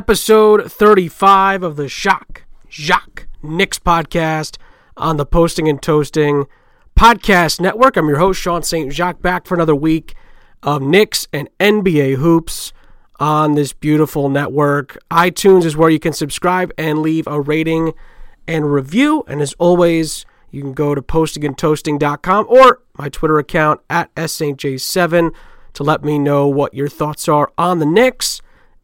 episode 35 of the Shock Jacques Knicks podcast on the Posting and Toasting Podcast Network. I'm your host, Sean St. Jacques, back for another week of Knicks and NBA hoops on this beautiful network. iTunes is where you can subscribe and leave a rating and review. And as always, you can go to postingandtoasting.com or my Twitter account at SSJ7 to let me know what your thoughts are on the Knicks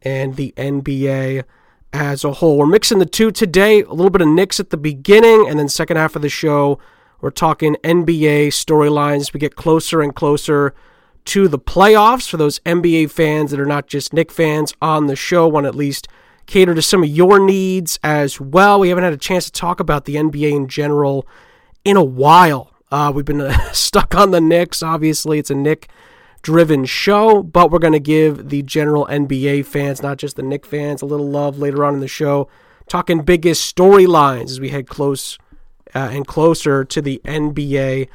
and the NBA as a whole. We're mixing the two today, a little bit of Knicks at the beginning, and then second half of the show, we're talking NBA storylines. We get closer and closer to the playoffs for those NBA fans that are not just Knick fans on the show, want at least cater to some of your needs as well. We haven't had a chance to talk about the NBA in general in a while. Uh, we've been stuck on the Knicks. Obviously, it's a Knick driven show, but we're going to give the general NBA fans, not just the Knick fans, a little love later on in the show. Talking biggest storylines as we head close uh, and closer to the NBA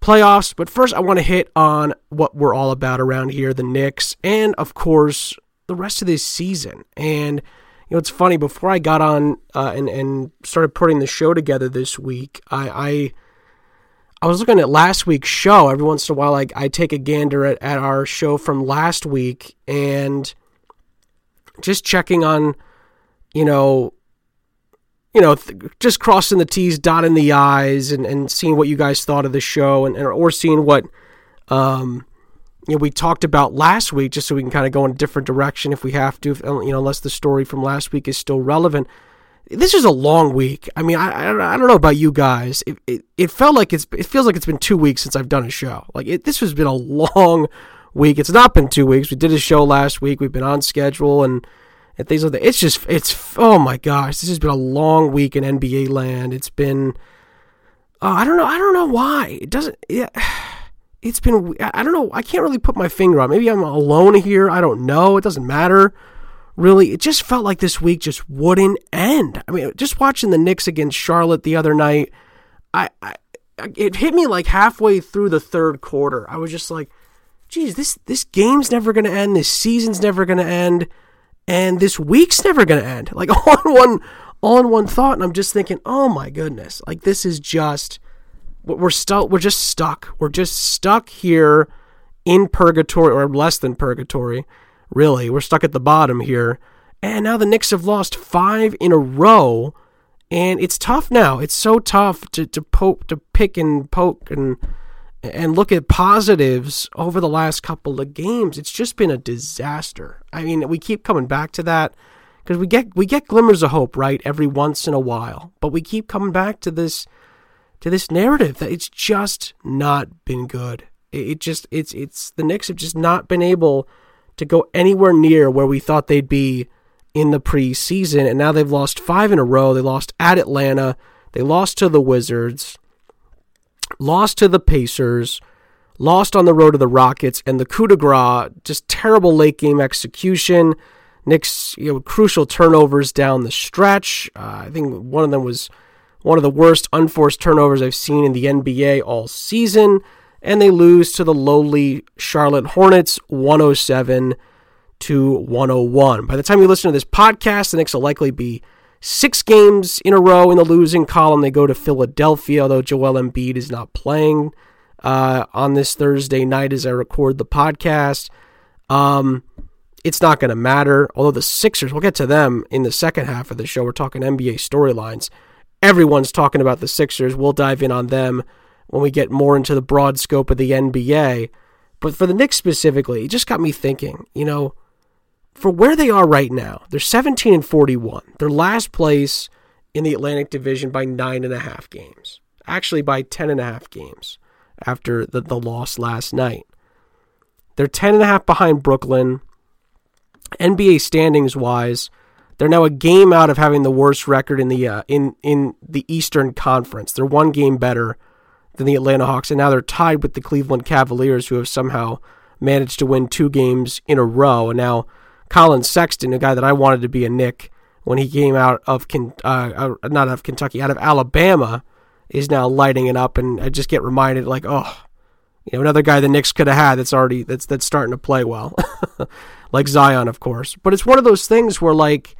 playoffs. But first, I want to hit on what we're all about around here the Knicks, and of course, the rest of this season. And, you know, it's funny, before I got on uh, and, and started putting the show together this week, I. I I was looking at last week's show. Every once in a while, I, I take a gander at, at our show from last week and just checking on, you know, you know, th- just crossing the T's, dotting the I's, and, and seeing what you guys thought of the show, and, and or seeing what, um, you know, we talked about last week, just so we can kind of go in a different direction if we have to, if, you know, unless the story from last week is still relevant this is a long week. I mean, I, I, don't know about you guys. It, it, it, felt like it's it feels like it's been two weeks since I've done a show. Like it, this has been a long week. It's not been two weeks. We did a show last week. We've been on schedule and and things like that. It's just it's oh my gosh, this has been a long week in NBA land. It's been uh, I don't know I don't know why it doesn't. Yeah, it's been I don't know. I can't really put my finger on. Maybe I'm alone here. I don't know. It doesn't matter really, it just felt like this week just wouldn't end. I mean, just watching the Knicks against Charlotte the other night, I, I it hit me like halfway through the third quarter. I was just like, geez, this this game's never gonna end, this season's never gonna end, and this week's never gonna end. Like all one all in one thought, and I'm just thinking, oh my goodness, like this is just we're still we're just stuck. We're just stuck here in purgatory or less than purgatory really. We're stuck at the bottom here. And now the Knicks have lost five in a row. And it's tough now. It's so tough to, to poke to pick and poke and and look at positives over the last couple of games. It's just been a disaster. I mean, we keep coming back to that because we get we get glimmers of hope, right, every once in a while. But we keep coming back to this to this narrative that it's just not been good. It, it just it's it's the Knicks have just not been able to go anywhere near where we thought they'd be in the preseason. And now they've lost five in a row. They lost at Atlanta, they lost to the Wizards, lost to the Pacers, lost on the road to the Rockets, and the coup de grace, just terrible late game execution. Knicks, you know, crucial turnovers down the stretch. Uh, I think one of them was one of the worst unforced turnovers I've seen in the NBA all season and they lose to the lowly Charlotte Hornets 107 to 101. By the time you listen to this podcast, the Knicks will likely be six games in a row in the losing column. They go to Philadelphia, although Joel Embiid is not playing uh, on this Thursday night as I record the podcast. Um, it's not going to matter. Although the Sixers, we'll get to them in the second half of the show. We're talking NBA storylines. Everyone's talking about the Sixers. We'll dive in on them when we get more into the broad scope of the NBA. But for the Knicks specifically, it just got me thinking, you know, for where they are right now, they're 17 and 41. They're last place in the Atlantic Division by nine and a half games. Actually, by ten and a half games after the, the loss last night. They're ten and a half behind Brooklyn. NBA standings wise, they're now a game out of having the worst record in the uh, in in the Eastern Conference. They're one game better than the Atlanta Hawks, and now they're tied with the Cleveland Cavaliers, who have somehow managed to win two games in a row. And now Collin Sexton, a guy that I wanted to be a Knick when he came out of uh, not of Kentucky, out of Alabama, is now lighting it up. And I just get reminded, like, oh, you know, another guy the Knicks could have had that's already that's that's starting to play well. like Zion, of course. But it's one of those things where like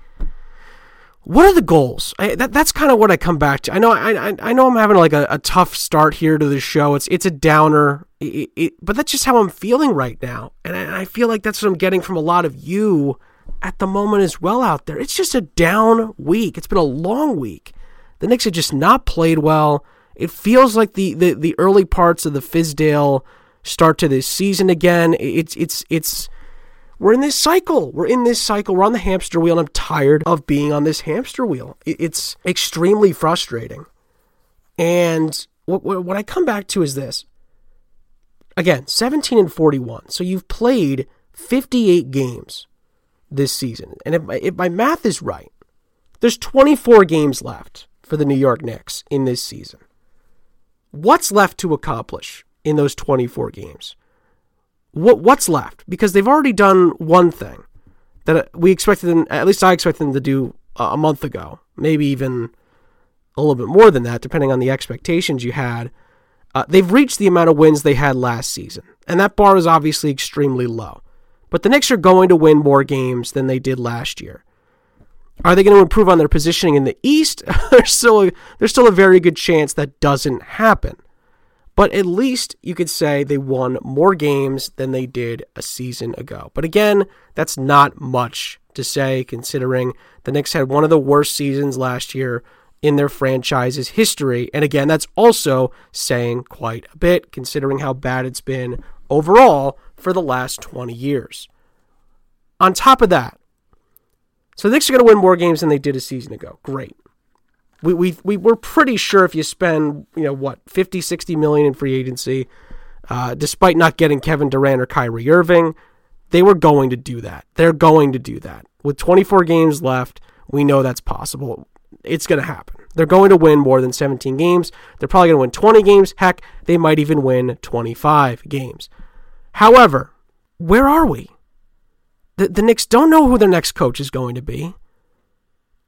what are the goals? I, that, that's kind of what I come back to. I know I, I, I know I'm having like a, a, tough start here to the show. It's it's a downer, it, it, but that's just how I'm feeling right now, and I, I feel like that's what I'm getting from a lot of you at the moment as well out there. It's just a down week. It's been a long week. The Knicks have just not played well. It feels like the the, the early parts of the Fizdale start to this season again. It's it's it's we're in this cycle. We're in this cycle. We're on the hamster wheel, and I'm tired of being on this hamster wheel. It's extremely frustrating. And what, what I come back to is this again 17 and 41. So you've played 58 games this season. And if if my math is right, there's 24 games left for the New York Knicks in this season. What's left to accomplish in those 24 games? What what's left because they've already done one thing that we expected them at least I expected them to do a month ago, maybe even a little bit more than that, depending on the expectations you had. Uh, they've reached the amount of wins they had last season, and that bar is obviously extremely low. But the Knicks are going to win more games than they did last year. Are they going to improve on their positioning in the East? there's still a, there's still a very good chance that doesn't happen. But at least you could say they won more games than they did a season ago. But again, that's not much to say considering the Knicks had one of the worst seasons last year in their franchise's history. And again, that's also saying quite a bit considering how bad it's been overall for the last 20 years. On top of that, so the Knicks are going to win more games than they did a season ago. Great we, we, we were pretty sure if you spend, you know, what, 50, 60 million in free agency, uh, despite not getting Kevin Durant or Kyrie Irving, they were going to do that. They're going to do that. With 24 games left, we know that's possible. It's going to happen. They're going to win more than 17 games. They're probably going to win 20 games. Heck, they might even win 25 games. However, where are we? The, the Knicks don't know who their next coach is going to be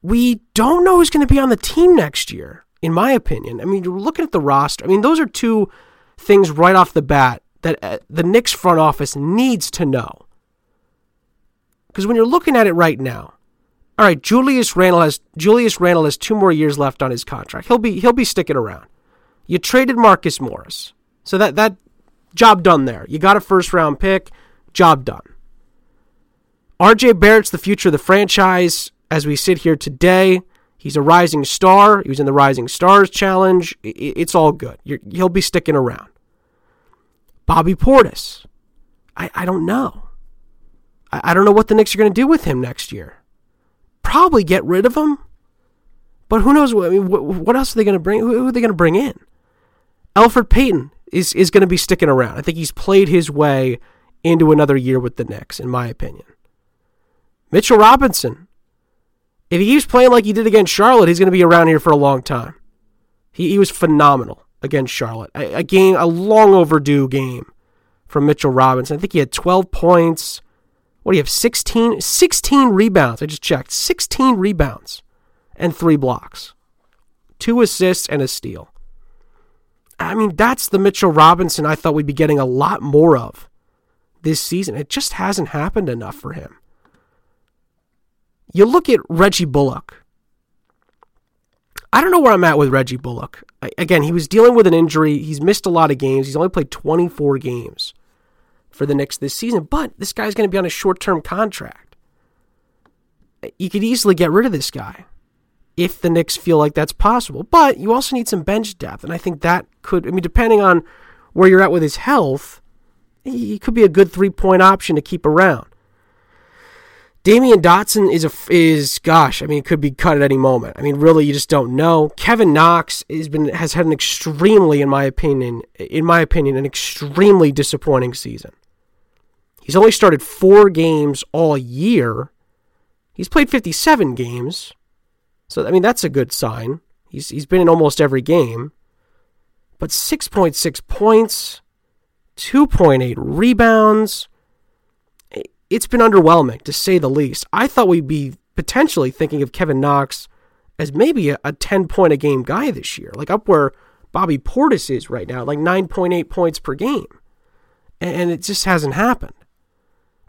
we don't know who's going to be on the team next year, in my opinion. I mean, you're looking at the roster. I mean, those are two things right off the bat that uh, the Knicks front office needs to know. Because when you're looking at it right now, all right, Julius Randle has Julius Randle has two more years left on his contract. He'll be he'll be sticking around. You traded Marcus Morris, so that that job done there. You got a first round pick, job done. R.J. Barrett's the future of the franchise as we sit here today. He's a rising star. He was in the Rising Stars Challenge. It's all good. You're, he'll be sticking around. Bobby Portis. I, I don't know. I, I don't know what the Knicks are going to do with him next year. Probably get rid of him. But who knows? I mean, what, what else are they going to bring? Who, who are they going to bring in? Elfrid Payton is, is going to be sticking around. I think he's played his way into another year with the Knicks, in my opinion. Mitchell Robinson if he keeps playing like he did against Charlotte, he's going to be around here for a long time. He, he was phenomenal against Charlotte. A, a game, a long overdue game from Mitchell Robinson. I think he had 12 points. What do you have? 16, 16 rebounds. I just checked. 16 rebounds and three blocks, two assists, and a steal. I mean, that's the Mitchell Robinson I thought we'd be getting a lot more of this season. It just hasn't happened enough for him. You look at Reggie Bullock. I don't know where I'm at with Reggie Bullock. I, again, he was dealing with an injury. He's missed a lot of games. He's only played 24 games for the Knicks this season, but this guy's going to be on a short term contract. You could easily get rid of this guy if the Knicks feel like that's possible. But you also need some bench depth, and I think that could, I mean, depending on where you're at with his health, he could be a good three point option to keep around. Damyean Dotson is a is gosh, I mean, it could be cut at any moment. I mean, really, you just don't know. Kevin Knox has been has had an extremely, in my opinion, in my opinion, an extremely disappointing season. He's only started four games all year. He's played 57 games, so I mean that's a good sign. He's he's been in almost every game, but 6.6 points, 2.8 rebounds it's been underwhelming to say the least. I thought we'd be potentially thinking of Kevin Knox as maybe a, a 10 point a game guy this year, like up where Bobby Portis is right now, like 9.8 points per game. And it just hasn't happened.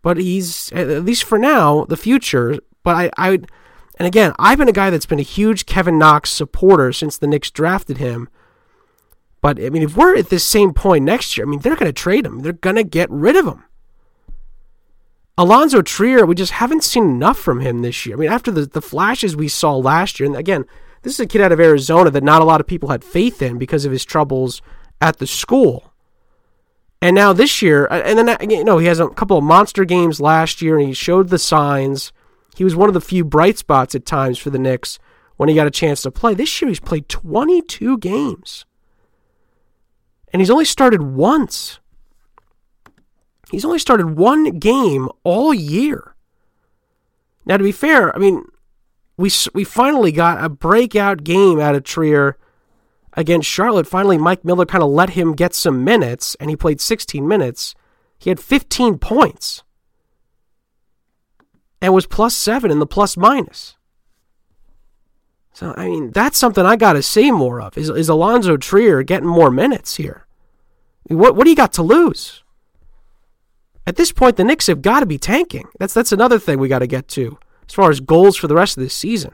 but he's at least for now the future. But I, I, and again, I've been a guy that's been a huge Kevin Knox supporter since the Knicks drafted him. But I mean, if we're at this same point next year, I mean, they're going to trade him. They're going to get rid of him. Alonzo Trier, we just haven't seen enough from him this year. I mean, after the, the flashes we saw last year, and again, this is a kid out of Arizona that not a lot of people had faith in because of his troubles at the school. And now this year, uh, and then uh, you know he has a couple of monster games last year, and he showed the signs. He was one of the few bright spots at times for the Knicks when he got a chance to play. This year, he's played 22 games, and he's only started once. He's only started one game all year. Now, to be fair, I mean, we we finally got a breakout game out of Trier against Charlotte, finally Mike Miller kind of let him get some minutes, and he played 16 minutes. He had 15 points and was plus seven in the plus minus. So, I mean, that's something I got to see more of. Is, is Alonzo Trier getting more minutes here? What, what do you got to lose? At this point, the Knicks have got to be tanking. That's, that's another thing we got to get to as far as goals for the rest of this season.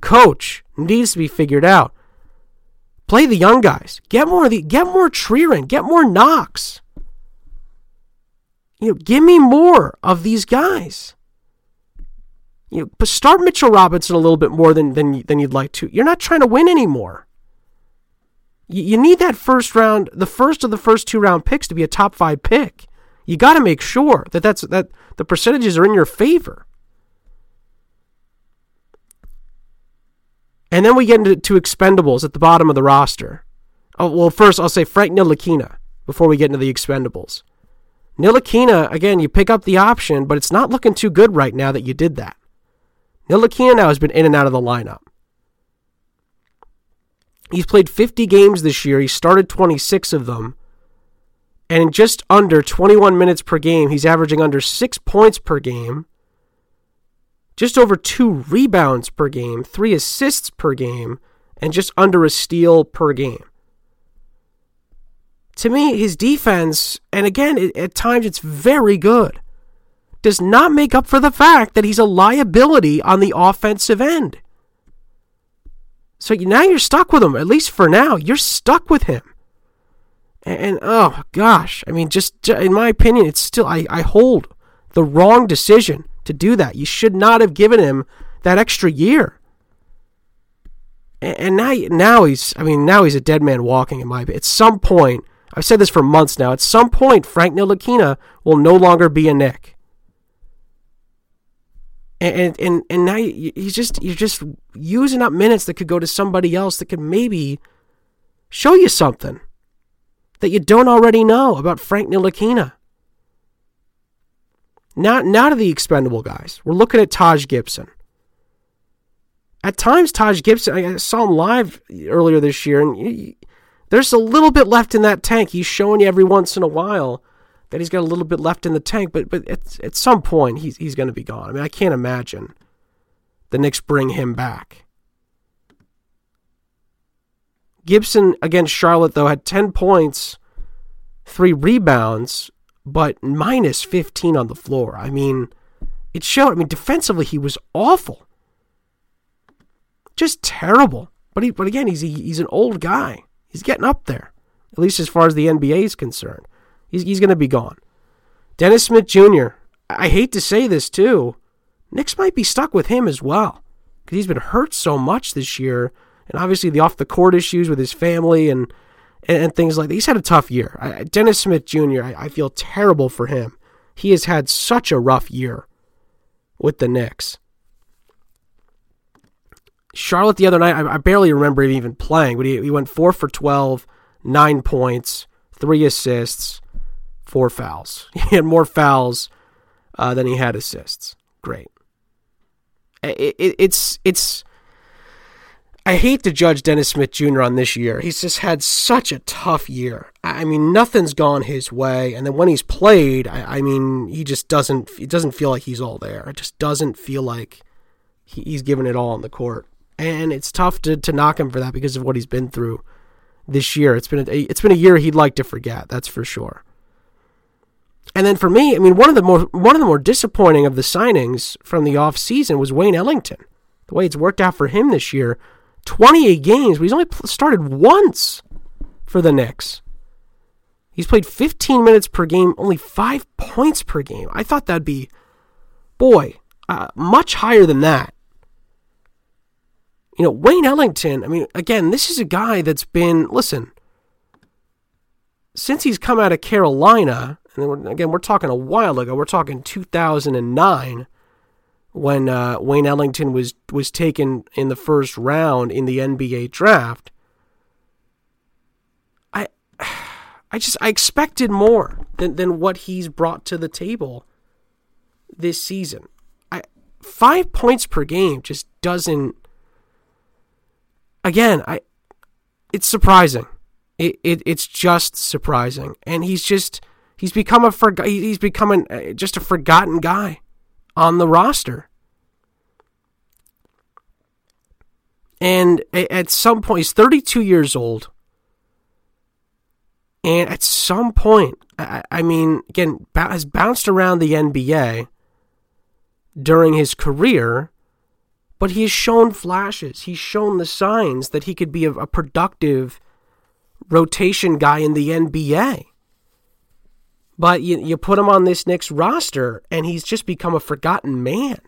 Coach needs to be figured out. Play the young guys. Get more of the get more Trier in. Get more Knox. You know, give me more of these guys. You know, start Mitchell Robinson a little bit more than than than you'd like to. You're not trying to win anymore. You, you need that first round, the first of the first two round picks to be a top five pick. You got to make sure that that's that the percentages are in your favor. And then we get into to expendables at the bottom of the roster. Oh, well, first I'll say Frank Ntilikina before we get into the expendables. Ntilikina, again, you pick up the option, but it's not looking too good right now that you did that. Ntilikina now has been in and out of the lineup. He's played 50 games this year. He started 26 of them. And just under 21 minutes per game, he's averaging under six points per game just over two rebounds per game, three assists per game, and just under a steal per game. To me, his defense, and again, it, at times it's very good, does not make up for the fact that he's a liability on the offensive end. So now you're stuck with him, at least for now. You're stuck with him. And, and oh gosh, I mean, just in my opinion, it's still, I, I hold the wrong decision to do that. You should not have given him that extra year. And, now, now he's, I mean, now he's a dead man walking. In my, at some point, I've said this for months now. At some point, Frank Ntilikina will no longer be a Knick. And, and and now he's just you're just using up minutes that could go to somebody else that could maybe show you something that you don't already know about Frank Ntilikina. Not not of the expendable guys. We're looking at Taj Gibson. At times, Taj Gibson, I saw him live earlier this year, and he, there's a little bit left in that tank. He's showing you every once in a while that he's got a little bit left in the tank, but but at, at some point he's he's going to be gone. I mean, I can't imagine the Knicks bring him back. Gibson against Charlotte though had 10 points, 3 rebounds, but minus 15 on the floor. I mean, it showed. I mean, defensively, he was awful. Just terrible. But he, but again, he's he's an old guy. He's getting up there, at least as far as the NBA is concerned. He's he's going to be gone. Dennis Smith Jr. I hate to say this too. Knicks might be stuck with him as well because he's been hurt so much this year, and obviously the off the court issues with his family and and, and things like that. He's had a tough year. I, Dennis Smith Jr., I, I feel terrible for him. He has had such a rough year with the Knicks. Charlotte the other night, I, I barely remember him even playing, but he, he went 4 for 12, 9 points, 3 assists, 4 fouls. He had more fouls uh, than he had assists. Great. It, it, it's it's I hate to judge Dennis Smith Jr. on this year. He's just had such a tough year. I mean, nothing's gone his way, and then when he's played, I, I mean, he just doesn't. It doesn't feel like he's all there. It just doesn't feel like he, he's given it all on the court, and it's tough to to knock him for that because of what he's been through this year. It's been a, it's been a year he'd like to forget. That's for sure. And then for me, I mean, one of the more one of the more disappointing of the signings from the offseason was Wayne Ellington. The way it's worked out for him this year, 28 games, but he's only started once for the Knicks. He's played 15 minutes per game, only five points per game. I thought that'd be, boy, uh, much higher than that. You know, Wayne Ellington, I mean, again, this is a guy that's been, listen, since he's come out of Carolina, and again, we're talking a while ago, we're talking 2009 when uh, Wayne Ellington was, was taken in the first round in the NBA draft. I. I just I expected more than, than what he's brought to the table this season. I five points per game just doesn't again, I it's surprising. It, it it's just surprising. And he's just he's become a for, he's become an, uh, just a forgotten guy on the roster. And at some point, he's 32 years old. And at some point, I, mean, again, has bounced around the NBA during his career, but he has shown flashes. He's shown the signs that he could be a productive rotation guy in the NBA. But you, you put him on this Knicks roster, and he's just become a forgotten man.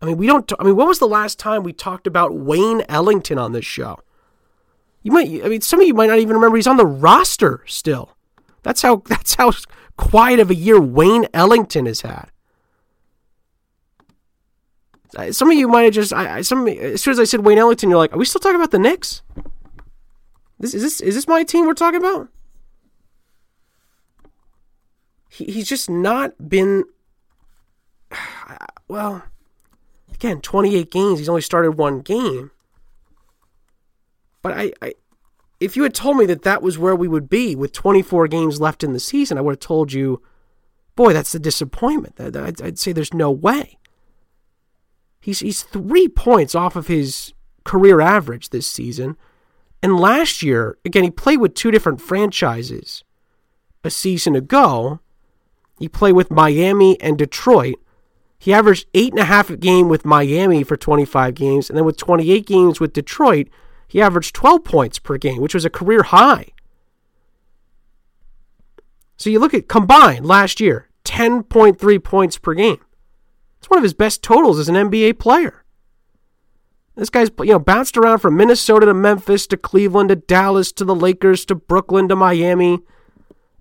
I mean, we don't. I mean, when was the last time we talked about Wayne Ellington on this show? You might. I mean, some of you might not even remember he's on the roster still. That's how. That's how quiet of a year Wayne Ellington has had. Some of you might have just. I, some as soon as I said Wayne Ellington, you're like, "Are we still talking about the Knicks? This is this is this my team we're talking about?" He, he's just not been. Well, again, 28 games. He's only started one game. But I, I, if you had told me that that was where we would be with 24 games left in the season, I would have told you, boy, that's a disappointment. I'd, I'd say there's no way. He's he's three points off of his career average this season, and last year, again, he played with two different franchises. A season ago, he played with Miami and Detroit. He averaged eight and a half a game with Miami for 25 games, and then with 28 games with Detroit, he averaged 12 points per game, which was a career high. So you look at combined last year, 10.3 points per game. It's one of his best totals as an NBA player. This guy's you know bounced around from Minnesota to Memphis to Cleveland to Dallas to the Lakers to Brooklyn to Miami.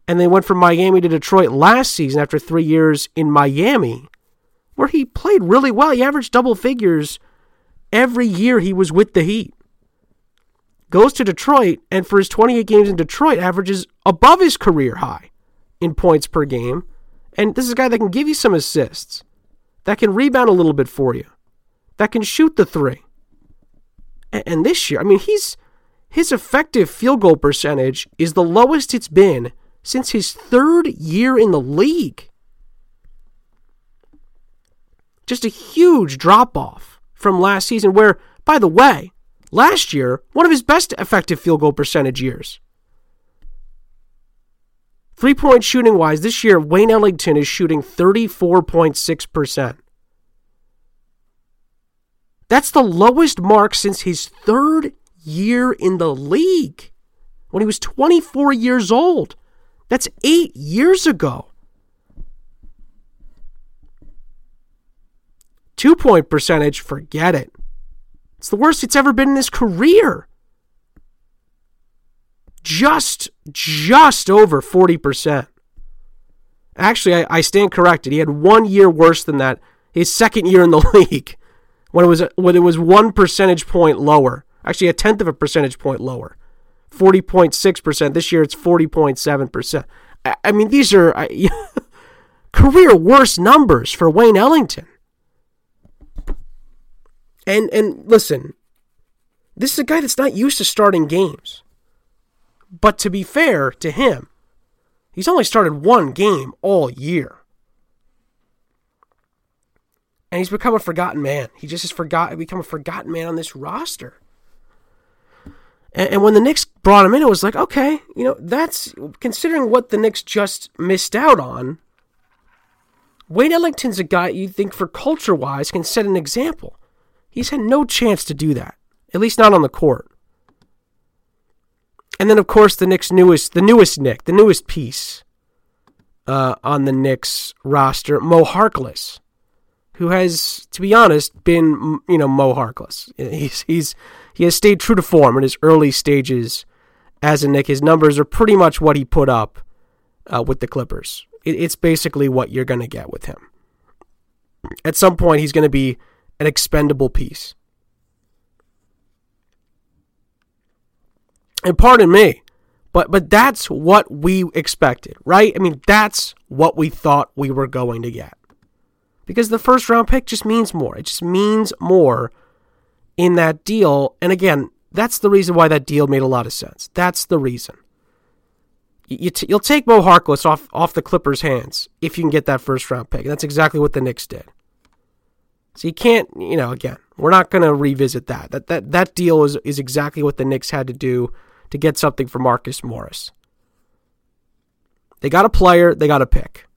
And they went from Miami to Detroit last season after three years in Miami, where he played really well. He averaged double figures every year he was with the Heat goes to Detroit, and for his 28 games in Detroit, averages above his career high in points per game. And this is a guy that can give you some assists, that can rebound a little bit for you, that can shoot the three. And, this year, I mean, he's his effective field goal percentage is the lowest it's been since his third year in the league. Just a huge drop off from last season, where, by the way, Last year, one of his best effective field goal percentage years. Three point shooting wise, this year, Wayne Ellington is shooting 34.6%. That's the lowest mark since his third year in the league when he was 24 years old. That's eight years ago. Two point percentage, forget it. It's the worst it's ever been in his career. Just, just over 40%. Actually, I, I stand corrected. He had one year worse than that. His second year in the league, when it was when it was one percentage point lower. Actually, a tenth of a percentage point lower. 40.6%. This year it's 40.7%. I, I mean, these are I, career worst numbers for Wayne Ellington. And and listen, this is a guy that's not used to starting games. But to be fair to him, he's only started one game all year. And he's become a forgotten man. He just has forgot become a forgotten man on this roster. And, and when the Knicks brought him in, it was like, okay, you know, that's considering what the Knicks just missed out on. Wayne Ellington's a guy you think for culture wise can set an example. He's had no chance to do that, at least not on the court. And then, of course, the Knicks' newest, the newest Knick, the newest piece uh, on the Knicks roster, Mo Harkless, who has, to be honest, been you know Mo Harkless. He's he's he has stayed true to form in his early stages as a Knick. His numbers are pretty much what he put up uh, with the Clippers. It, it's basically what you're going to get with him. At some point, he's going to be an expendable piece. And pardon me, but but that's what we expected, right? I mean, that's what we thought we were going to get. Because the first round pick just means more. It just means more in that deal. And again, that's the reason why that deal made a lot of sense. That's the reason. You t- you'll take Mo Harkless off off the Clippers' hands if you can get that first round pick. And that's exactly what the Knicks did. So you can't, you know, again, we're not going to revisit that. That that that deal is is exactly what the Knicks had to do to get something for Marcus Morris. They got a player, they got a pick.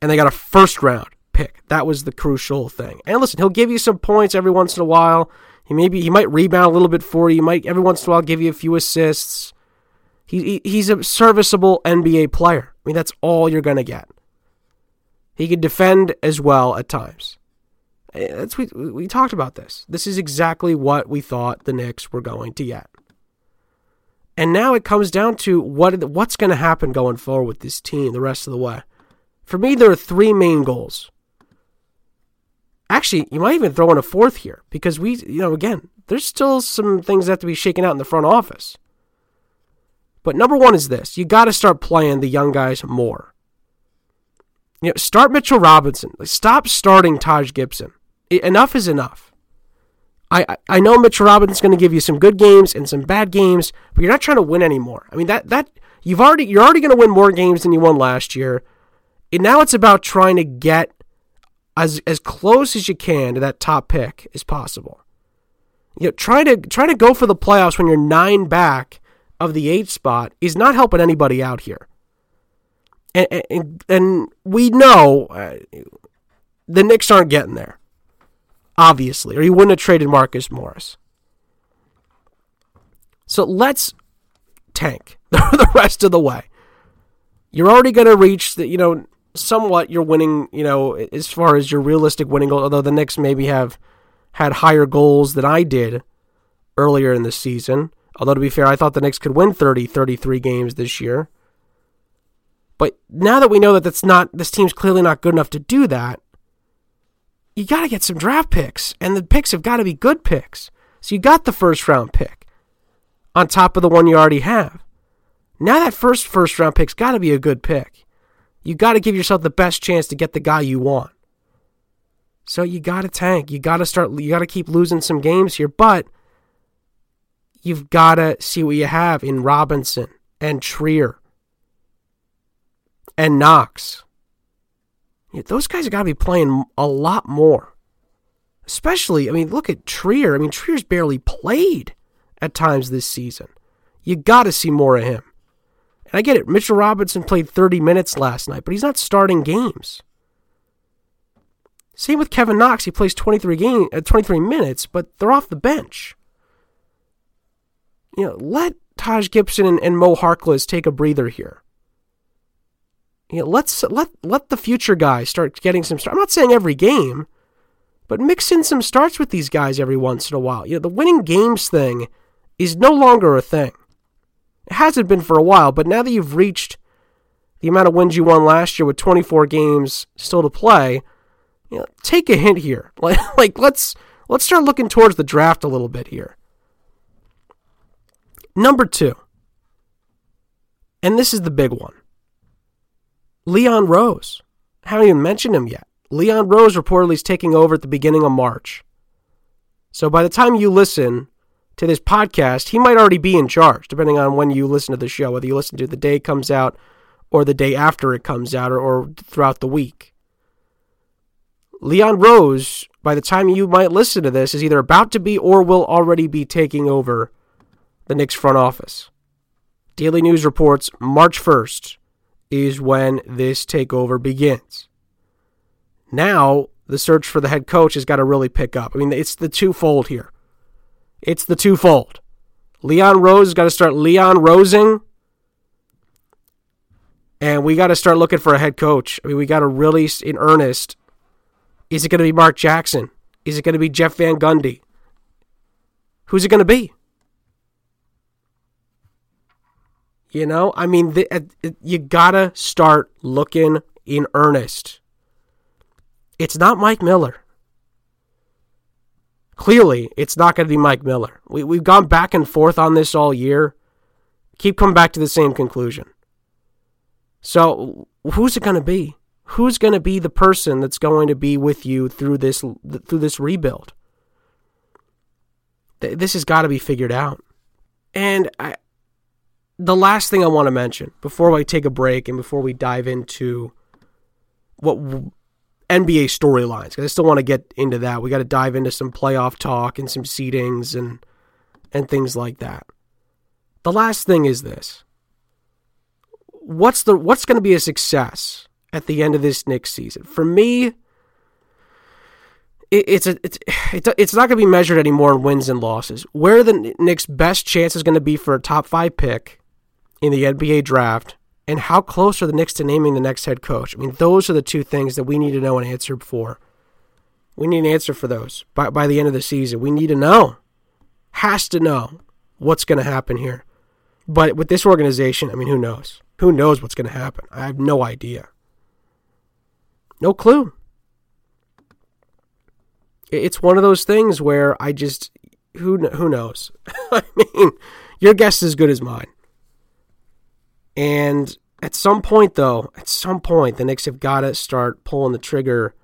And they got a first round pick. That was the crucial thing. And listen, he'll give you some points every once in a while. He maybe he might rebound a little bit for you. He might every once in a while give you a few assists. He, he he's a serviceable NBA player. I mean, that's all you're gonna get. He can defend as well at times. Eh, that's we we talked about this. This is exactly what we thought the Knicks were going to get. And now it comes down to what what's going to happen going forward with this team the rest of the way. For me, there are three main goals. Actually, you might even throw in a fourth here because we, you know, again, there's still some things that have to be shaken out in the front office. But number one is this you got to start playing the young guys more. You know, start Mitchell Robinson. Like, Stop starting Taj Gibson. Enough is enough. I, I know Mitchell Robinson's going to give you some good games and some bad games, but you're not trying to win anymore. I mean that that you've already you're already going to win more games than you won last year. And now it's about trying to get as as close as you can to that top pick as possible. You know, try to try to go for the playoffs when you're nine back of the eight spot is not helping anybody out here. And and, and we know uh, the Knicks aren't getting there obviously, or he wouldn't have traded Marcus Morris. So let's tank the rest of the way. You're already going to reach the, you know, somewhat you're winning, you know, as far as your realistic winning goal, although the Knicks maybe have had higher goals than I did earlier in the season. Although, to be fair, I thought the Knicks could win 30, 33 games this year. But now that we know that that's not, this team's clearly not good enough to do that, you got to get some draft picks, and the picks have got to be good picks. So you got the first round pick on top of the one you already have. Now that first first round pick's got to be a good pick. You got to give yourself the best chance to get the guy you want. So you got to tank. You got to start. You got to keep losing some games here, but you've got to see what you have in Robinson and Trier and Knox those guys have got to be playing a lot more. Especially, I mean, look at Trier. I mean, Trier's barely played at times this season. You got to see more of him. And I get it. Mitchell Robinson played 30 minutes last night, but he's not starting games. Same with Kevin Knox. He plays 23 game, uh, 23 minutes, but they're off the bench. You know, let Taj Gibson and, and Mo Harkless take a breather here. You know, let's let let the future guys start getting some. Start. I'm not saying every game, but mix in some starts with these guys every once in a while. You know, the winning games thing is no longer a thing. It hasn't been for a while, but now that you've reached the amount of wins you won last year with 24 games still to play, you know, take a hint here. Like, like let's let's start looking towards the draft a little bit here. Number two, and this is the big one. Leon Rose. I haven't even mentioned him yet. Leon Rose reportedly is taking over at the beginning of March. So by the time you listen to this podcast, he might already be in charge, depending on when you listen to the show, whether you listen to the day it comes out or the day after it comes out or, or throughout the week. Leon Rose, by the time you might listen to this, is either about to be or will already be taking over the Knicks front office. Daily News reports March 1st is when this takeover begins. Now, the search for the head coach has got to really pick up. I mean, it's the twofold here. It's the twofold. Leon Rose got to start Leon Rosing. And we got to start looking for a head coach. I mean, we got to really, in earnest, is it going to be Mark Jackson? Is it going to be Jeff Van Gundy? Who's it going to be? You know, I mean, the, uh, uh, you gotta start looking in earnest. It's not Mike Miller. Clearly, it's not going to be Mike Miller. We, we've gone back and forth on this all year. Keep coming back to the same conclusion. So, who's it going to be? Who's going to be the person that's going to be with you through this through this rebuild? This has got to be figured out. And I, the last thing I want to mention before we take a break and before we dive into what NBA storylines, because I still want to get into that. We got to dive into some playoff talk and some seedings and and things like that. The last thing is this: what's the what's going to be a success at the end of this Knicks season? For me, it, it's a it's it's not going to be measured anymore in wins and losses. Where the Knicks' best chance is going to be for a top five pick in the NBA draft and how close are the Knicks to naming the next head coach? I mean, those are the two things that we need to know an answer for. We need an answer for those by, by the end of the season. We need to know, has to know what's going to happen here. But with this organization, I mean, who knows? Who knows what's going to happen? I have no idea. No clue. It's one of those things where I just who who knows. I mean, your guess is as good as mine. And at some point, though, at some point, the Knicks have got to start pulling the trigger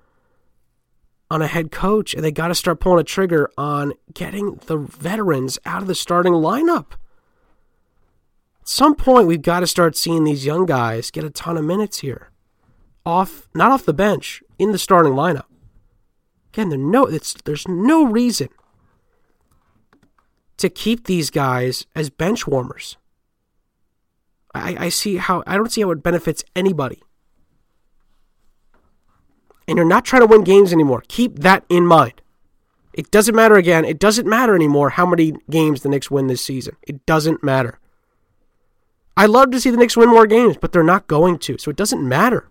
on a head coach, and they got to start pulling a trigger on getting the veterans out of the starting lineup. At some point, we've got to start seeing these young guys get a ton of minutes here, off not off the bench, in the starting lineup. Again, no, there's no reason to keep these guys as bench warmers. I, I see how I don't see how it benefits anybody. And you're not trying to win games anymore. Keep that in mind. It doesn't matter again. It doesn't matter anymore how many games the Knicks win this season. It doesn't matter. I love to see the Knicks win more games, but they're not going to, so it doesn't matter.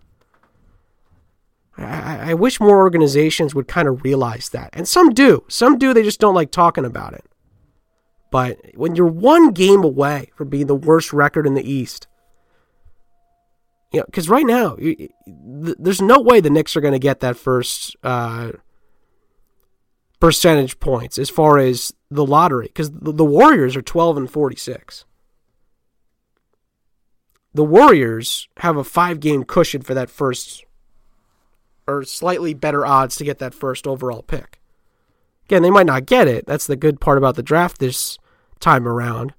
I, I wish more organizations would kind of realize that. And some do. Some do, they just don't like talking about it. But when you're one game away from being the worst record in the East, you know, because right now, there's no way the Knicks are going to get that first uh, percentage points as far as the lottery, because the Warriors are 12 and 46. The Warriors have a five game cushion for that first, or slightly better odds to get that first overall pick. Again, they might not get it. That's the good part about the draft this time around.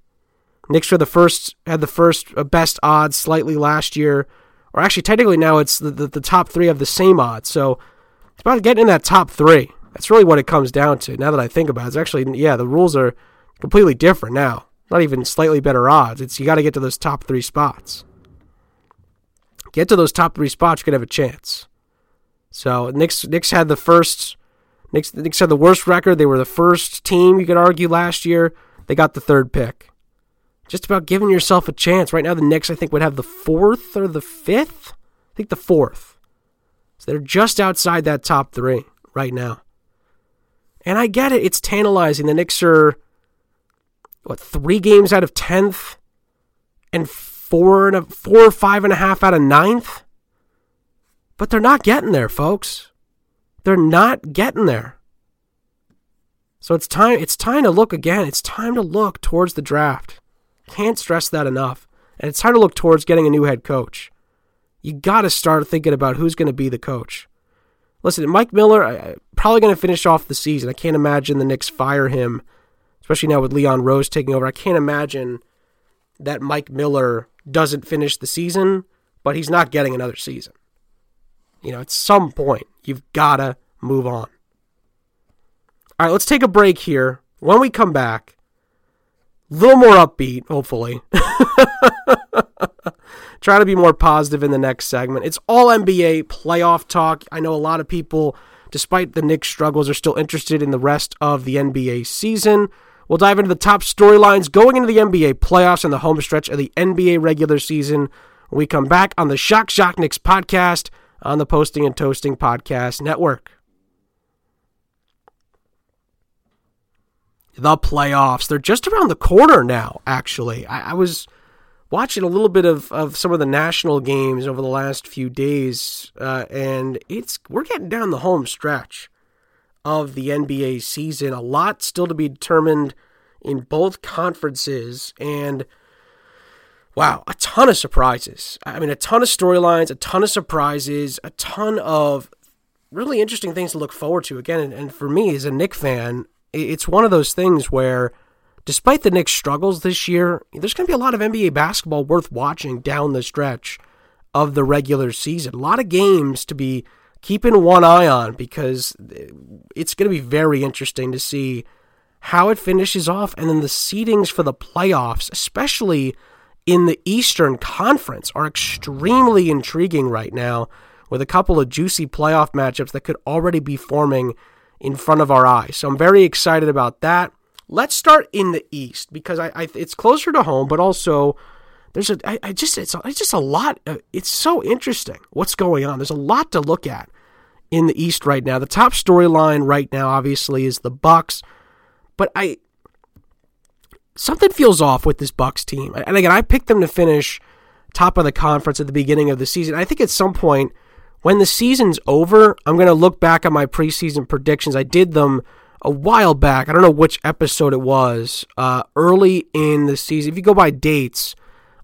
Knicks were the first had the first uh, best odds slightly last year, or actually technically now it's the, the, the top three have the same odds. So it's about getting in that top three. That's really what it comes down to. Now that I think about it, it's actually yeah the rules are completely different now. Not even slightly better odds. It's you got to get to those top three spots. Get to those top three spots, you could have a chance. So Knicks Knicks had the first Knicks Knicks had the worst record. They were the first team you could argue last year they got the third pick. Just about giving yourself a chance. Right now, the Knicks, I think, would have the fourth or the fifth. I think the fourth. So they're just outside that top three right now. And I get it. It's tantalizing. The Knicks are, what, three games out of 10th? And four, and a, four or five and a half out of ninth? But they're not getting there, folks. They're not getting there. So it's time it's time to look again. It's time to look towards the draft. Can't stress that enough. And it's time to look towards getting a new head coach. You got to start thinking about who's going to be the coach. Listen, Mike Miller I, probably going to finish off the season. I can't imagine the Knicks fire him, especially now with Leon Rose taking over. I can't imagine that Mike Miller doesn't finish the season, but he's not getting another season. You know, at some point, you've got to move on. All right, let's take a break here. When we come back, a little more upbeat, hopefully. Try to be more positive in the next segment. It's all NBA playoff talk. I know a lot of people, despite the Knicks' struggles, are still interested in the rest of the NBA season. We'll dive into the top storylines going into the NBA playoffs and the home stretch of the NBA regular season when we come back on the Shock Shock Knicks podcast on the Posting and Toasting Podcast Network. The playoffs. They're just around the corner now, actually. I, I was watching a little bit of, of some of the national games over the last few days, uh, and it's we're getting down the home stretch of the NBA season. A lot still to be determined in both conferences, and wow, a ton of surprises. I mean, a ton of storylines, a ton of surprises, a ton of really interesting things to look forward to. Again, and, and for me as a Knick fan, it's one of those things where despite the Knicks' struggles this year, there's going to be a lot of NBA basketball worth watching down the stretch of the regular season. A lot of games to be keeping one eye on because eh, it's going to be very interesting to see how it finishes off and then the seedings for the playoffs, especially in the Eastern Conference, are extremely intriguing right now with a couple of juicy playoff matchups that could already be forming in front of our eyes. So I'm very excited about that. Let's start in the East because I, I it's closer to home, but also there's a I, I just it's, it's just a lot. it's so interesting what's going on. There's a lot to look at in the East right now. The top storyline right now, obviously, is the Bucks, but I something feels off with this Bucks team. And again, I picked them to finish top of the conference at the beginning of the season. I think at some point when the season's over, I'm going to look back at my preseason predictions. I did them a while back. I don't know which episode it was. Uh, early in the season, if you go by dates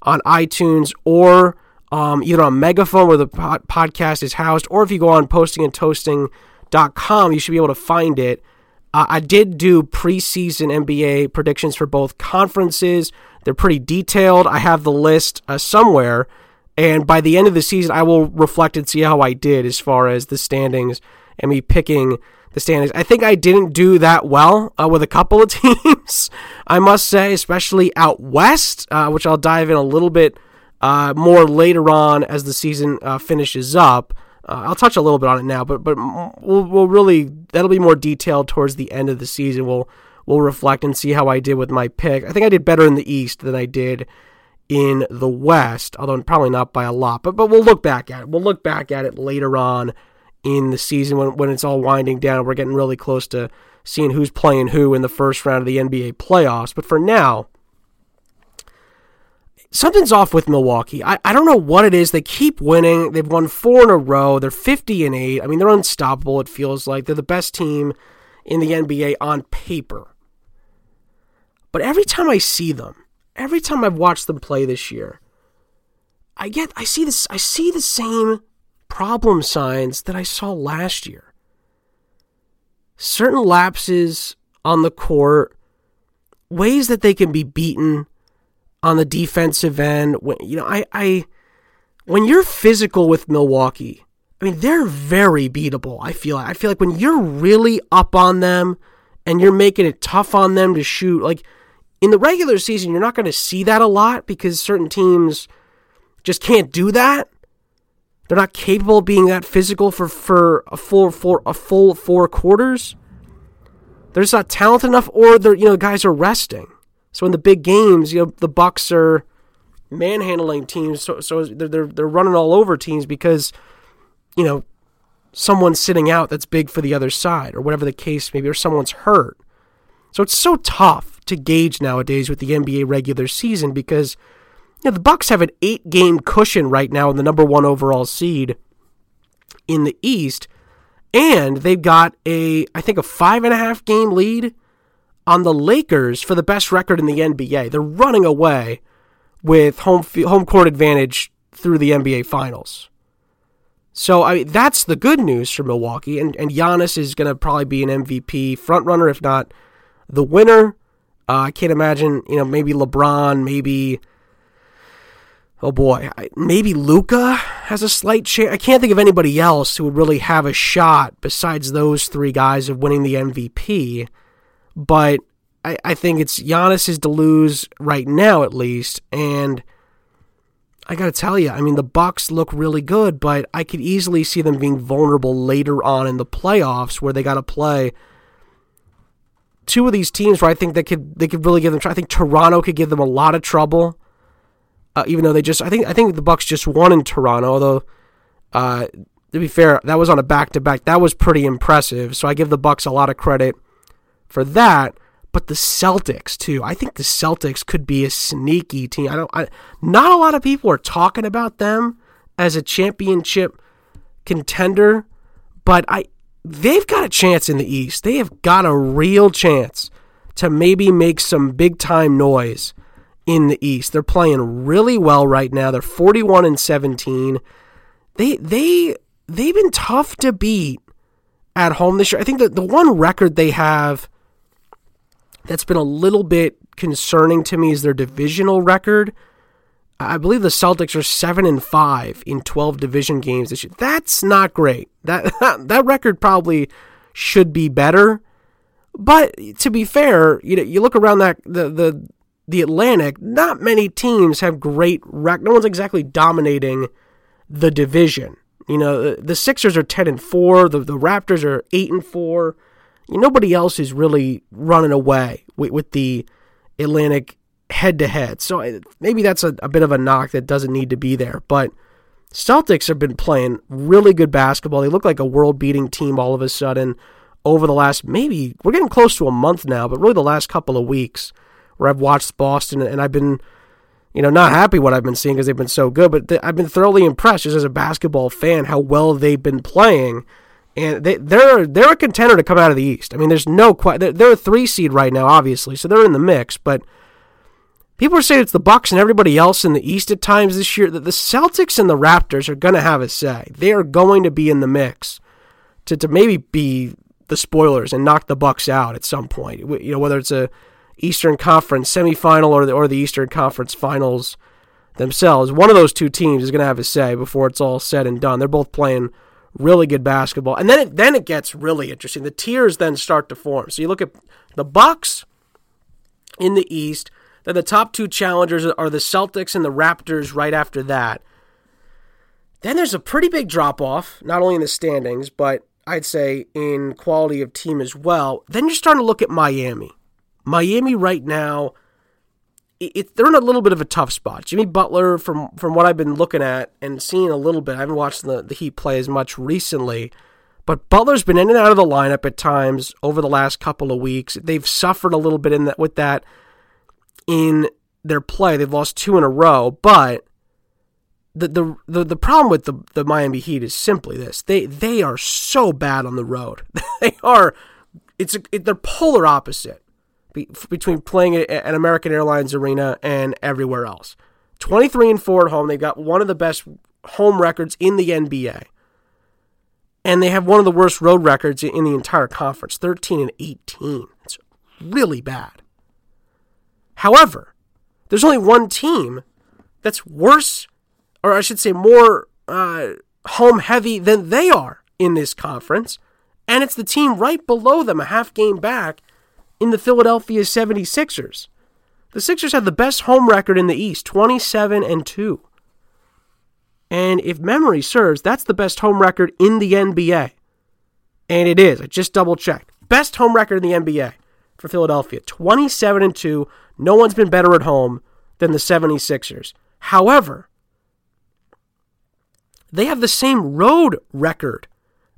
on iTunes or um, either on Megaphone where the podcast is housed, or if you go on postingandtoasting.com, you should be able to find it. Uh, I did do preseason NBA predictions for both conferences. They're pretty detailed. I have the list uh, somewhere. And by the end of the season, I will reflect and see how I did as far as the standings and me picking the standings. I think I didn't do that well uh, with a couple of teams, I must say, especially out west, uh, which I'll dive in a little bit uh, more later on as the season uh, finishes up. Uh, I'll touch a little bit on it now, but but we'll, we'll really that'll be more detailed towards the end of the season. We'll we'll reflect and see how I did with my pick. I think I did better in the East than I did in the West, although probably not by a lot. But but we'll look back at it. We'll look back at it later on in the season when, when it's all winding down. We're getting really close to seeing who's playing who in the first round of the NBA playoffs. But for now, something's off with Milwaukee. I, I don't know what it is. They keep winning. They've won four in a row. They're 50 and 8. I mean, they're unstoppable, it feels like. They're the best team in the NBA on paper. But every time I see them, every time I've watched them play this year, I get I see this I see the same problem signs that I saw last year. Certain lapses on the court, ways that they can be beaten on the defensive end. When, you know, I, I when you're physical with Milwaukee, I mean they're very beatable. I feel I feel like when you're really up on them and you're making it tough on them to shoot, like in the regular season, you're not going to see that a lot because certain teams just can't do that. They're not capable of being that physical for, for a full for a full four quarters. They're just not talented enough, or they're you know guys are resting. So in the big games, you know the Bucks are manhandling teams, so so they're they're, they're running all over teams because you know someone's sitting out that's big for the other side, or whatever the case may be, or someone's hurt. So it's so tough to gauge nowadays with the NBA regular season because you know, the Bucks have an eight game cushion right now in the number one overall seed in the East, and they've got a I think a five and a half game lead on the Lakers for the best record in the NBA. They're running away with home home court advantage through the NBA Finals. So I mean, that's the good news for Milwaukee, and and Giannis is going to probably be an MVP frontrunner, if not the winner. Uh, I can't imagine, you know, maybe LeBron, maybe oh boy, maybe Luka has a slight chance. I can't think of anybody else who would really have a shot besides those three guys of winning the MVP. But I, I think it's Giannis is to lose right now at least, and I gotta tell you, I mean the Bucks look really good, but I could easily see them being vulnerable later on in the playoffs where they got to play two of these teams where I think they could they could really give them. I think Toronto could give them a lot of trouble, uh, even though they just I think I think the Bucks just won in Toronto. Although uh, to be fair, that was on a back to back. That was pretty impressive. So I give the Bucks a lot of credit for that. But the Celtics too. I think the Celtics could be a sneaky team. I don't. I, not a lot of people are talking about them as a championship contender, but I they've got a chance in the East. They have got a real chance to maybe make some big time noise in the East. They're playing really well right now. They're 41 and 17. They they they've been tough to beat at home this year. I think that the one record they have that's been a little bit concerning to me is their divisional record. I believe the Celtics are seven and five in twelve division games this year. That's not great. That that record probably should be better. But to be fair, you know, you look around that the the the Atlantic. Not many teams have great rec. No one's exactly dominating the division. You know, the Sixers are ten and four. The the Raptors are eight and four. Nobody else is really running away with, with the Atlantic head to head. So maybe that's a, a, bit of a knock that doesn't need to be there. But Celtics have been playing really good basketball. They look like a world beating team all of a sudden over the last maybe, we're getting close to a month now, but really the last couple of weeks where I've watched Boston and I've been, you know, not happy what I've been seeing because they've been so good, but th- I've been thoroughly impressed just as a basketball fan how well they've been playing. And they, they're they're a contender to come out of the East. I mean, there's no quite. They're, they're a three seed right now, obviously, so they're in the mix. But people are saying it's the Bucks and everybody else in the East at times this year. That the Celtics and the Raptors are going to have a say. They are going to be in the mix to, to maybe be the spoilers and knock the Bucks out at some point. You know, whether it's a Eastern Conference semifinal or the, or the Eastern Conference Finals themselves, one of those two teams is going to have a say before it's all said and done. They're both playing really good basketball, and then it, then it gets really interesting. The tiers then start to form. So you look at the Bucks in the East then the top two challengers are the Celtics and the Raptors right after that. Then there's a pretty big drop off, not only in the standings, but I'd say in quality of team as well. Then you're starting to look at Miami. Miami right now, it, they're in a little bit of a tough spot. Jimmy Butler, from from what I've been looking at and seeing a little bit, I haven't watched the, the Heat play as much recently, but Butler's been in and out of the lineup at times over the last couple of weeks. They've suffered a little bit in that with that in their play. They've lost two in a row, but the the the, the problem with the, the Miami Heat is simply this. They they are so bad on the road. they are it's a, it, they're polar opposite be, between playing at an American Airlines arena and everywhere else. 23 and 4 at home. They've got one of the best home records in the NBA. And they have one of the worst road records in the entire conference, 13 and 18. It's really bad. However, there's only one team that's worse, or I should say more uh, home heavy than they are in this conference, and it's the team right below them, a half game back, in the Philadelphia 76ers. The Sixers have the best home record in the East, 27 and 2. And if memory serves, that's the best home record in the NBA. And it is. I just double checked. Best home record in the NBA for Philadelphia, 27 and 2, no one's been better at home than the 76ers. However, they have the same road record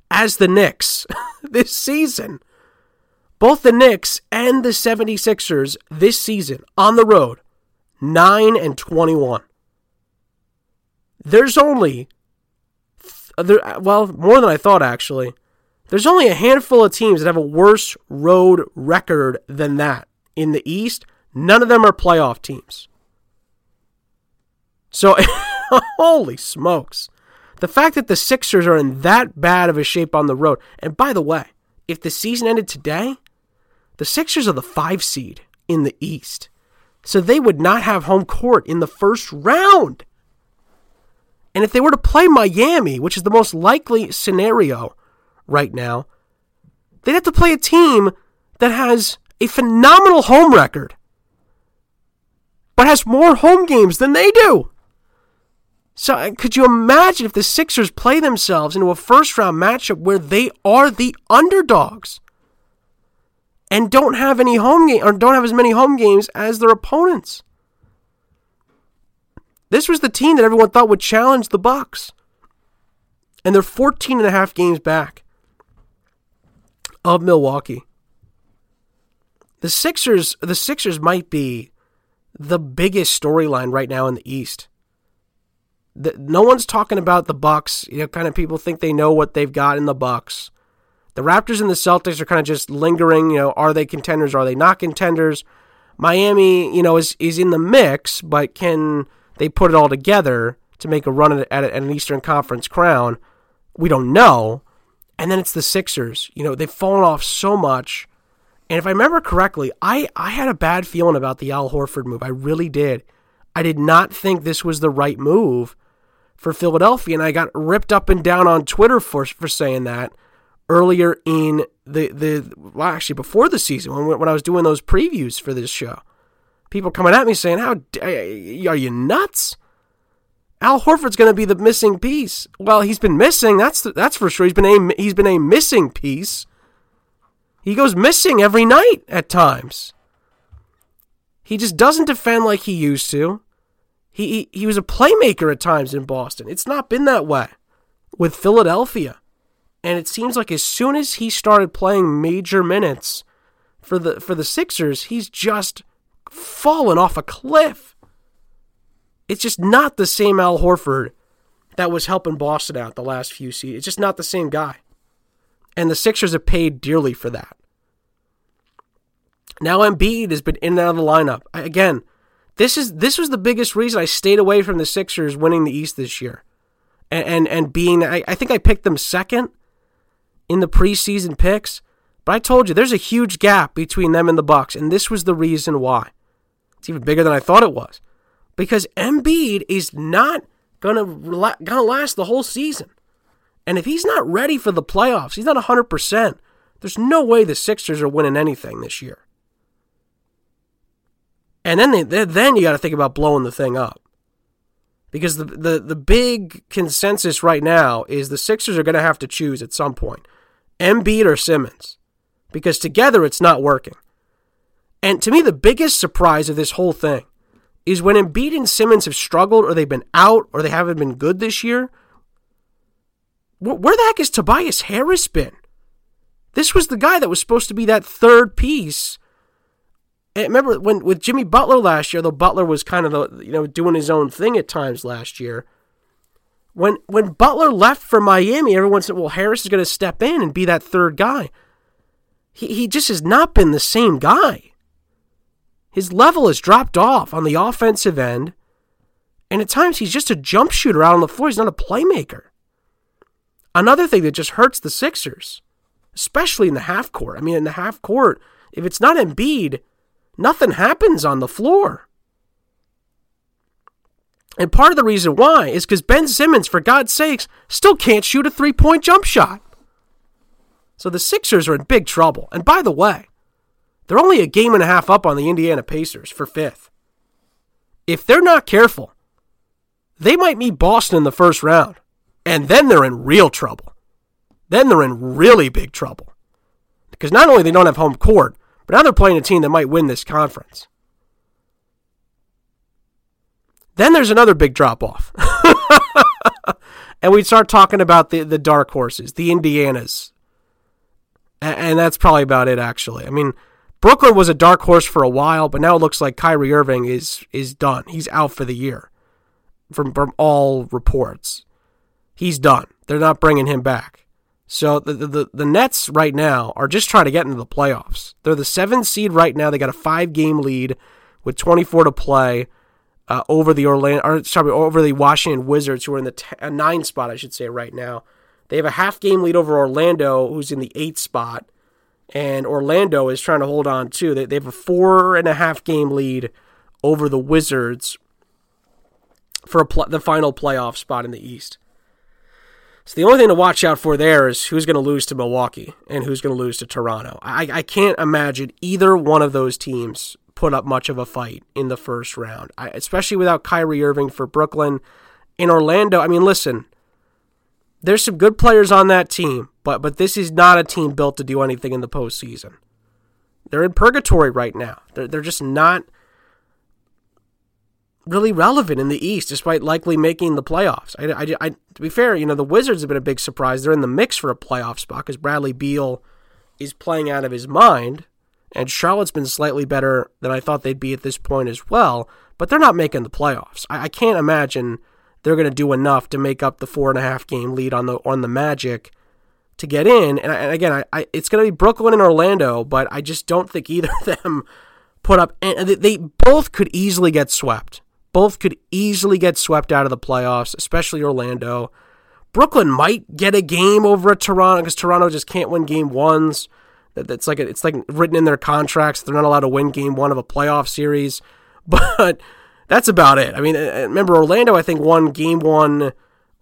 as the Knicks this season. Both the Knicks and the 76ers this season on the road, 9 and 21. There's only, well, more than I thought actually. There's only a handful of teams that have a worse road record than that in the East. None of them are playoff teams. So, holy smokes. The fact that the Sixers are in that bad of a shape on the road, and by the way, if the season ended today, the Sixers are the five seed in the East. So they would not have home court in the first round. And if they were to play Miami, which is the most likely scenario right now, they'd have to play a team that has a phenomenal home record, but has more home games than they do. So, uh, could you imagine if the Sixers play themselves into a first round matchup where they are the underdogs and don't have any home game or don't have as many home games as their opponents? This was the team that everyone thought would challenge the Bucks. And they're 14 and a half games back of Milwaukee. The Sixers, the Sixers might be the biggest storyline right now in the East. The, no one's talking about the Bucks. You know, kind of people think they know what they've got in the Bucks. The Raptors and the Celtics are kind of just lingering. You know, are they contenders? Are they not contenders? Miami, you know, is is in the mix, but can they put it all together to make a run at, at, at an Eastern Conference crown? We don't know. And then it's the Sixers. You know, they've fallen off so much. And if I remember correctly, I, I had a bad feeling about the Al Horford move. I really did. I did not think this was the right move for Philadelphia, and I got ripped up and down on Twitter for for saying that earlier in the the well, actually before the season when when I was doing those previews for this show. People coming at me saying, "How are you nuts?" Al Horford's going to be the missing piece. Well, he's been missing. That's that's for sure. He's been a he's been a missing piece. He goes missing every night at times. He just doesn't defend like he used to. He, he he was a playmaker at times in Boston. It's not been that way with Philadelphia. And it seems like as soon as he started playing major minutes for the for the Sixers, he's just fallen off a cliff. It's just not the same Al Horford that was helping Boston out the last few seasons. It's just not the same guy. And the Sixers have paid dearly for that. Now Embiid has been in and out of the lineup. Again, this is this was the biggest reason I stayed away from the Sixers winning the East this year. And and, and being I, I think I picked them second in the preseason picks. But I told you there's a huge gap between them and the Bucks, and this was the reason why. It's even bigger than I thought it was because Embiid is not gonna gonna last the whole season. And if he's not ready for the playoffs, he's not 100%. There's no way the Sixers are winning anything this year. And then they, then you got to think about blowing the thing up. Because the, the the big consensus right now is the Sixers are going to have to choose at some point. Embiid or Simmons. Because together it's not working. And to me the biggest surprise of this whole thing is when Embiid and Simmons have struggled or they've been out or they haven't been good this year. Where the heck has Tobias Harris been? This was the guy that was supposed to be that third piece. And remember when with Jimmy Butler last year, though Butler was kind of the, you know doing his own thing at times last year. When when Butler left for Miami, everyone said, "Well, Harris is going to step in and be that third guy." He he just has not been the same guy. His level has dropped off on the offensive end, and at times he's just a jump shooter out on the floor. He's not a playmaker. Another thing that just hurts the Sixers, especially in the half court. I mean, in the half court, if it's not Embiid, nothing happens on the floor. And part of the reason why is because Ben Simmons, for God's sakes, still can't shoot a three point jump shot. So the Sixers are in big trouble. And by the way, they're only a game and a half up on the Indiana Pacers for fifth. If they're not careful, they might meet Boston in the first round, and then they're in real trouble. Then they're in really big trouble. Because not only they don't have home court, but now they're playing a team that might win this conference. Then there's another big drop off. and we start talking about the, the dark horses, the Indianas. And that's probably about it, actually. I mean, Brooklyn was a dark horse for a while, but now it looks like Kyrie Irving is is done. He's out for the year, from from all reports. He's done. They're not bringing him back. So the, the the Nets right now are just trying to get into the playoffs. They're the seventh seed right now. They got a five game lead with 24 to play uh, over the Orlando, or sorry, over the Washington Wizards, who are in the t- nine spot, I should say, right now. They have a half game lead over Orlando, who's in the eighth spot and Orlando is trying to hold on too. They, they have a four and a half game lead over the Wizards for pl- the final playoff spot in the East. So the only thing to watch out for there is who's going to lose to Milwaukee and who's going to lose to Toronto. I, I can't imagine either one of those teams put up much of a fight in the first round, I, especially without Kyrie Irving for Brooklyn. In Orlando, I mean, listen, there's some good players on that team, but but this is not a team built to do anything in the postseason. They're in purgatory right now. They're they're just not really relevant in the East, despite likely making the playoffs. I, I, I, to be fair, you know the Wizards have been a big surprise. They're in the mix for a playoff spot because Bradley Beal is playing out of his mind, and Charlotte's been slightly better than I thought they'd be at this point as well. But they're not making the playoffs. I, I can't imagine they're going to do enough to make up the four and a half game lead on the on the Magic to get in. And, and again, I, I, it's going to be Brooklyn and Orlando, but I just don't think either of them put up. And they both could easily get swept. Both could easily get swept out of the playoffs, especially Orlando. Brooklyn might get a game over at Toronto because Toronto just can't win game ones. That's like it's like written in their contracts. They're not allowed to win game one of a playoff series. But that's about it. I mean, remember Orlando? I think won game one,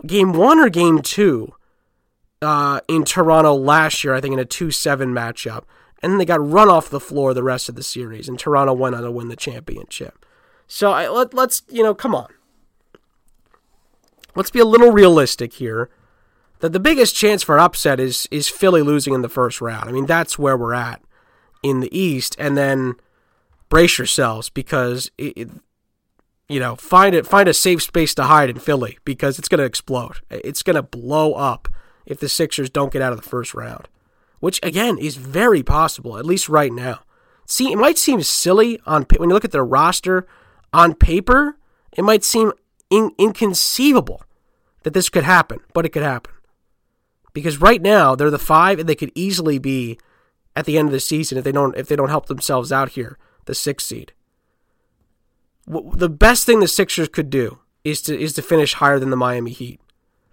game one or game two, uh, in Toronto last year. I think in a two-seven matchup, and then they got run off the floor the rest of the series, and Toronto went on to win the championship. So I, let, let's you know, come on, let's be a little realistic here. That the biggest chance for an upset is is Philly losing in the first round. I mean, that's where we're at in the East, and then brace yourselves because it, it, you know, find it find a safe space to hide in Philly because it's going to explode. It's going to blow up if the Sixers don't get out of the first round, which again is very possible at least right now. See, it might seem silly on when you look at their roster on paper. It might seem in, inconceivable that this could happen, but it could happen. Because right now they're the five, and they could easily be at the end of the season if they don't if they don't help themselves out here, the sixth seed. The best thing the Sixers could do is to is to finish higher than the Miami Heat,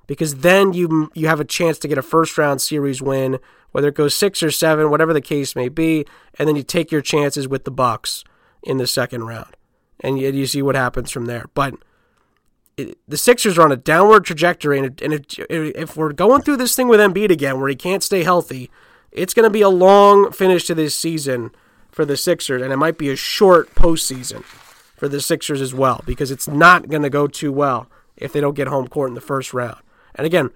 because then you you have a chance to get a first round series win, whether it goes six or seven, whatever the case may be, and then you take your chances with the Bucks in the second round, and you, you see what happens from there. But it, the Sixers are on a downward trajectory, and, and if, if we're going through this thing with Embiid again, where he can't stay healthy, it's going to be a long finish to this season for the Sixers, and it might be a short postseason for the Sixers as well because it's not going to go too well if they don't get home court in the first round. And again,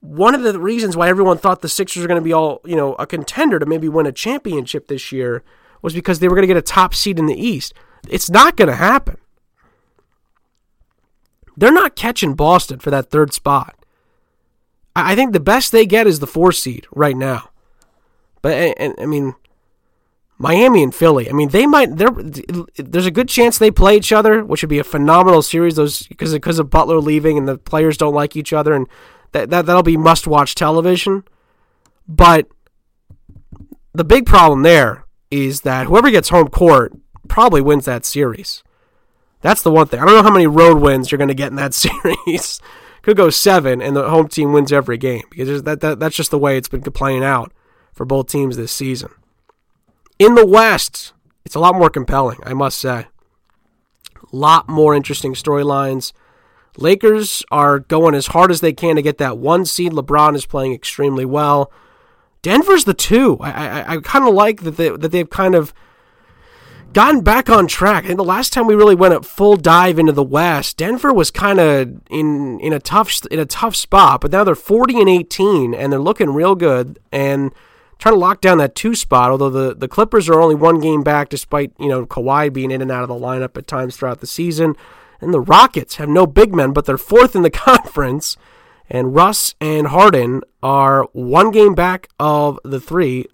one of the reasons why everyone thought the Sixers are going to be all, you know, a contender to maybe win a championship this year was because they were going to get a top seed in the East. It's not going to happen. They're not catching Boston for that third spot. I think the best they get is the four seed right now. But I mean, Miami and Philly. I mean, they might. There's a good chance they play each other, which would be a phenomenal series. Those because because of Butler leaving and the players don't like each other, and that, that that'll be must watch television. But the big problem there is that whoever gets home court probably wins that series. That's the one thing. I don't know how many road wins you're going to get in that series. Could go seven, and the home team wins every game because that, that that's just the way it's been playing out for both teams this season. In the West, it's a lot more compelling, I must say. A lot more interesting storylines. Lakers are going as hard as they can to get that one seed. LeBron is playing extremely well. Denver's the two. I I, I kind of like that they that they've kind of gotten back on track. I think the last time we really went a full dive into the West, Denver was kind of in in a tough in a tough spot, but now they're 40 and 18 and they're looking real good and trying to lock down that two spot. Although the, the Clippers are only one game back, despite you know Kawhi being in and out of the lineup at times throughout the season. And the Rockets have no big men, but they're fourth in the conference. And Russ and Harden are one game back of the three,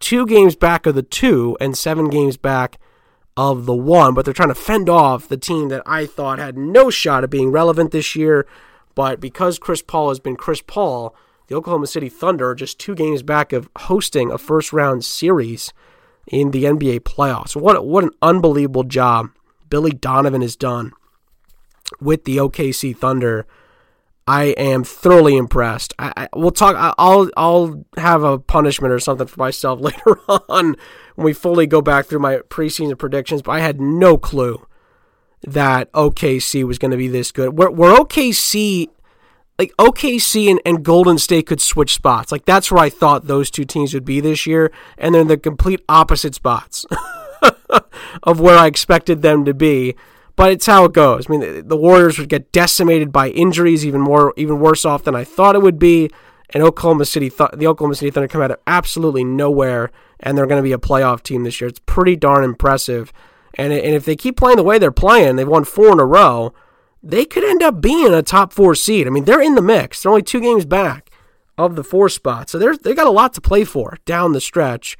two games back of the two, and seven games back of the one. But they're trying to fend off the team that I thought had no shot at being relevant this year. But because Chris Paul has been Chris Paul, the Oklahoma City Thunder are just two games back of hosting a first round series in the NBA playoffs. What what an unbelievable job Billy Donovan has done with the OKC Thunder. I am thoroughly impressed. I, I we'll talk. I'll I'll have a punishment or something for myself later on when we fully go back through my preseason predictions. But I had no clue that OKC was going to be this good. Where, where OKC like OKC and, and Golden State could switch spots. Like that's where I thought those two teams would be this year, and they're in the complete opposite spots of where I expected them to be. But it's how it goes. I mean, the, Warriors would get decimated by injuries, even more, even worse off than I thought it would be. And Oklahoma City, th- the Oklahoma City Thunder come out of absolutely nowhere, and they're going to be a playoff team this year. It's pretty darn impressive. And and if they keep playing the way they're playing, they've won four in a row they could end up being a top four seed. I mean, they're in the mix. They're only two games back of the four spot. So they got a lot to play for down the stretch.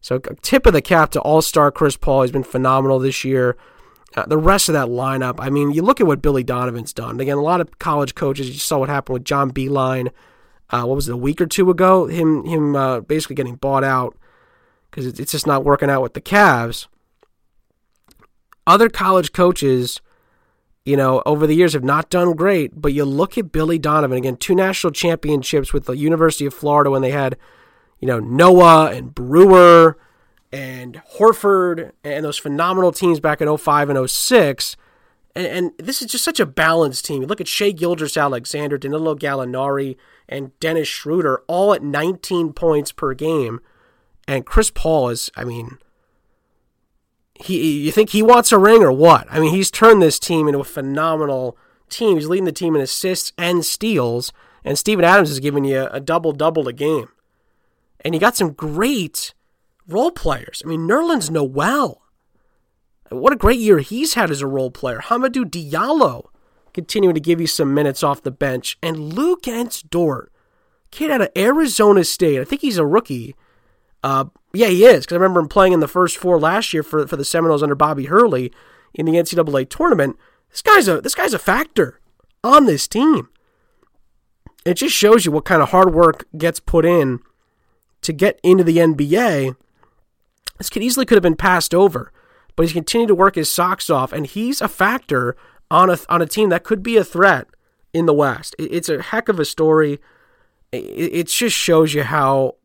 So uh, tip of the cap to All Star Chris Paul. He's been phenomenal this year. Uh, the rest of that lineup, I mean, you look at what Billy Donovan's done. Again, a lot of college coaches. You saw what happened with John Beilein. Uh, what was it, a week or two ago? Him, him, uh, basically getting bought out because it's just not working out with the Cavs. Other college coaches you know, over the years have not done great. But you look at Billy Donovan again, two national championships with the University of Florida when they had, you know, Noah and Brewer and Horford and those phenomenal teams back in 05 and 06. And, and this is just such a balanced team. You look at Shai Gilgeous-Alexander, Danilo Gallinari, and Dennis Schroeder all at 19 points per game. And Chris Paul is, I mean, he you think he wants a ring or what? I mean, he's turned this team into a phenomenal team. He's leading the team in assists and steals, and Steven Adams is giving you a double double a game. And you got some great role players. I mean, Nerlens Noel. What a great year he's had as a role player. Hamidou Diallo continuing to give you some minutes off the bench. And Luguentz Dort, kid out of Arizona State. I think he's a rookie. Uh, yeah, he is because I remember him playing in the first four last year for for the Seminoles under Bobby Hurley in the NCAA tournament. This guy's a this guy's a factor on this team. It just shows you what kind of hard work gets put in to get into the NBA. This kid easily could have been passed over, but he's continued to work his socks off, and he's a factor on a on a team that could be a threat in the West. It's a heck of a story. It just shows you how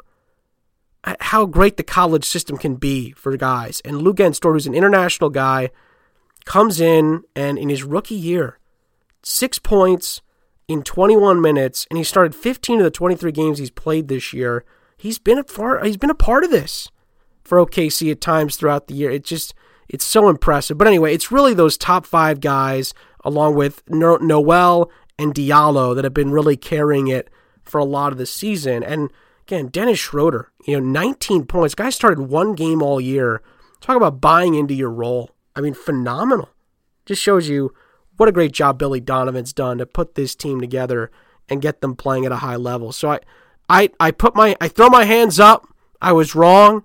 how great the college system can be for guys. And Luguentz Dort, who's an international guy, comes in and in his rookie year, six points in 21 minutes, and he started 15 of the 23 games he's played this year. He's been a part. He's been a part of this for OKC at times throughout the year. It just it's so impressive. But anyway, it's really those top five guys, along with Noel and Diallo, that have been really carrying it for a lot of the season. And Again, Dennis Schroeder, you know, 19 points. Guy started one game all year. Talk about buying into your role. I mean, phenomenal. Just shows you what a great job Billy Donovan's done to put this team together and get them playing at a high level. So I, I, I put my, I throw my hands up. I was wrong.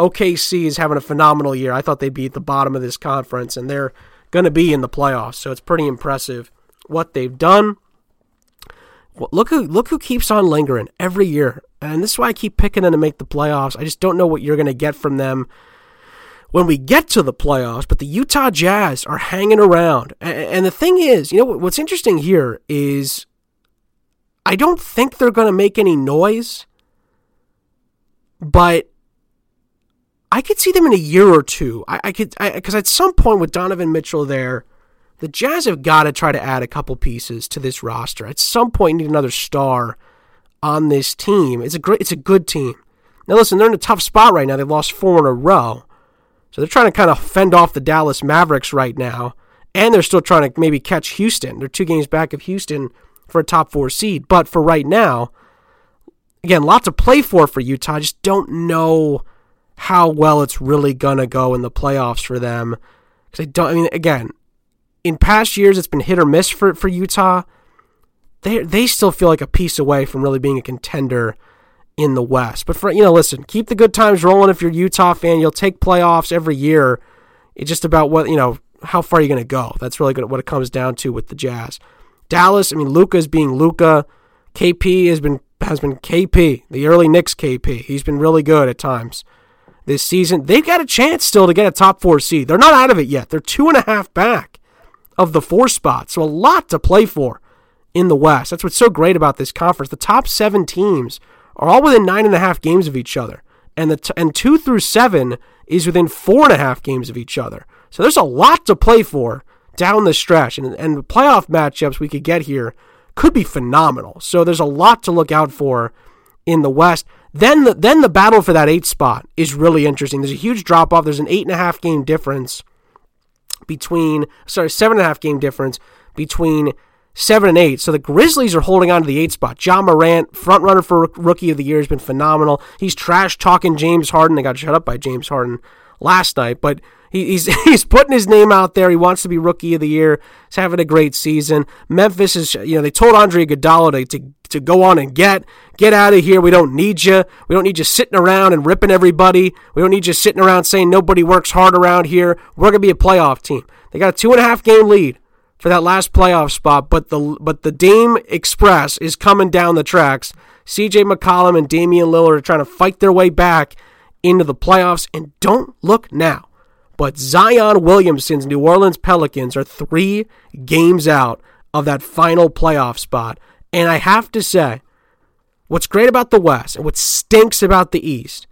OKC is having a phenomenal year. I thought they'd be at the bottom of this conference, and they're going to be in the playoffs. So it's pretty impressive what they've done. Look who look who keeps on lingering every year, and this is why I keep picking them to make the playoffs. I just don't know what you're going to get from them when we get to the playoffs. But the Utah Jazz are hanging around, and the thing is, you know what's interesting here is I don't think they're going to make any noise, but I could see them in a year or two. I, I could because at some point with Donovan Mitchell there the Jazz have got to try to add a couple pieces to this roster. At some point, need another star on this team. It's a great, it's a good team. Now, listen, they're in a tough spot right now. They've lost four in a row, so they're trying to kind of fend off the Dallas Mavericks right now, and they're still trying to maybe catch Houston. They're two games back of Houston for a top four seed, but for right now, again, lots to play for for Utah. I just don't know how well it's really gonna go in the playoffs for them because I don't. I mean, again, in past years it's been hit or miss for, for Utah. They they still feel like a piece away from really being a contender in the West. But for you know, listen, keep the good times rolling if you're a Utah fan. You'll take playoffs every year. It's just about what you know, how far are you going to go? That's really what it comes down to with the Jazz. Dallas, I mean, Luka is being Luka. KP has been has been KP, the early Knicks KP. He's been really good at times this season. They've got a chance still to get a top four seed. They're not out of it yet. They're two and a half back of the four spot. So a lot to play for in the West. That's what's so great about this conference. The top seven teams are all within nine and a half games of each other, and the t- and two through seven is within four and a half games of each other. So there's a lot to play for down the stretch, and and the playoff matchups we could get here could be phenomenal. So there's a lot to look out for in the West. Then the, then the battle for that eighth spot is really interesting. There's a huge drop off. There's an eight and a half game difference between, sorry, seven and a half game difference between seven and eight. So the Grizzlies are holding on to the eight spot. John Morant, front runner for rookie of the year, has been phenomenal. He's trash talking James Harden. They got shut up by James Harden last night, but he's he's putting his name out there. He wants to be rookie of the year. He's having a great season. Memphis is, you know, they told Andre Iguodala to, to to go on and get get out of here. We don't need you. We don't need you sitting around and ripping everybody. We don't need you sitting around saying nobody works hard around here. We're gonna be a playoff team. They got a two and a half game lead for that last playoff spot, but the but the Dame Express is coming down the tracks. CJ McCollum and Damian Lillard are trying to fight their way back into the playoffs, and don't look now. But Zion Williamson's New Orleans Pelicans are three games out of that final playoff spot. And I have to say, what's great about the West and what stinks about the East,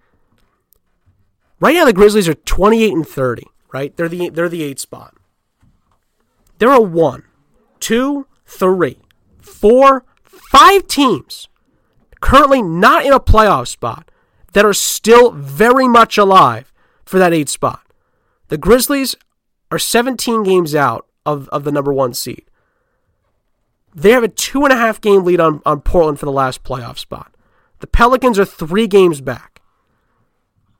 right now the Grizzlies are 28 and 30, right? They're the they're the eight spot. There are one, two, three, four, five teams currently not in a playoff spot that are still very much alive for that eight spot. The Grizzlies are 17 games out of, of the number one seed. They have a two and a half game lead on, on Portland for the last playoff spot. The Pelicans are three games back.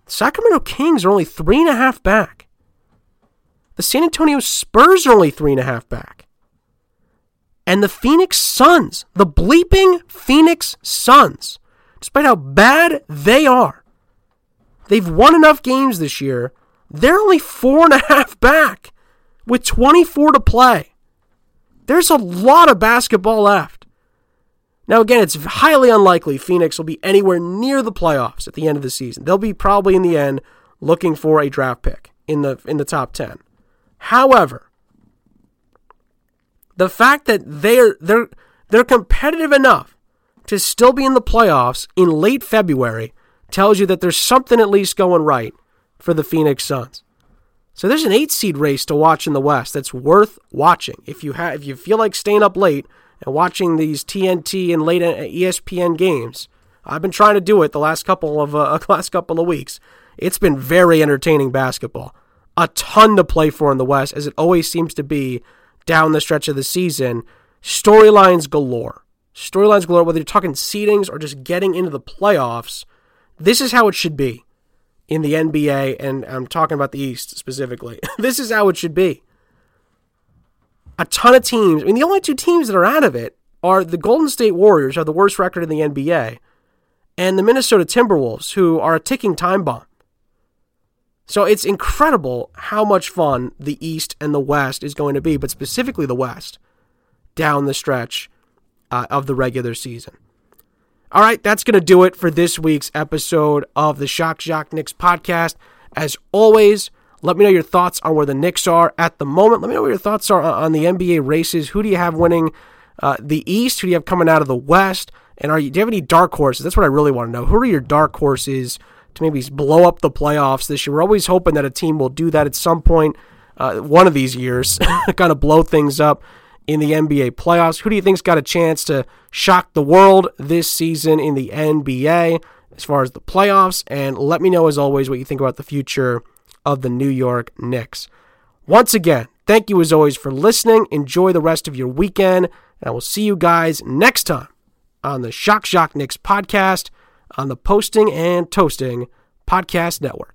The Sacramento Kings are only three and a half back. The San Antonio Spurs are only three and a half back. And the Phoenix Suns, the bleeping Phoenix Suns, despite how bad they are, they've won enough games this year. They're only four and a half back with 24 to play. There's a lot of basketball left. Now, again, it's highly unlikely Phoenix will be anywhere near the playoffs at the end of the season. They'll be probably in the end looking for a draft pick in the in the top 10. However, the fact that they're they're they're competitive enough to still be in the playoffs in late February tells you that there's something at least going right for the Phoenix Suns. So there's an eight seed race to watch in the West that's worth watching. If you have, if you feel like staying up late and watching these TNT and late ESPN games, I've been trying to do it the last couple of uh, last couple of weeks. It's been very entertaining basketball. A ton to play for in the West, as it always seems to be down the stretch of the season. Storylines galore. Storylines galore. Whether you're talking seedings or just getting into the playoffs, this is how it should be in the NBA, and I'm talking about the East specifically. this is how it should be. A ton of teams. I mean, the only two teams that are out of it are the Golden State Warriors, who have the worst record in the NBA, and the Minnesota Timberwolves, who are a ticking time bomb. So it's incredible how much fun the East and the West is going to be, but specifically the West down the stretch uh, of the regular season. All right, that's going to do it for this week's episode of the Shock Jock Knicks podcast. As always, let me know your thoughts on where the Knicks are at the moment. Let me know what your thoughts are on the NBA races. Who do you have winning uh, the East? Who do you have coming out of the West? And are you, do you have any dark horses? That's what I really want to know. Who are your dark horses to maybe blow up the playoffs this year? We're always hoping that a team will do that at some point, uh, one of these years, kind of blow things up in the NBA playoffs. Who do you think's got a chance to shock the world this season in the NBA as far as the playoffs? And let me know, as always, what you think about the future of the New York Knicks. Once again, thank you as always for listening. Enjoy the rest of your weekend. And I will see you guys next time on the Shock Shock Knicks podcast on the Posting and Toasting Podcast Network.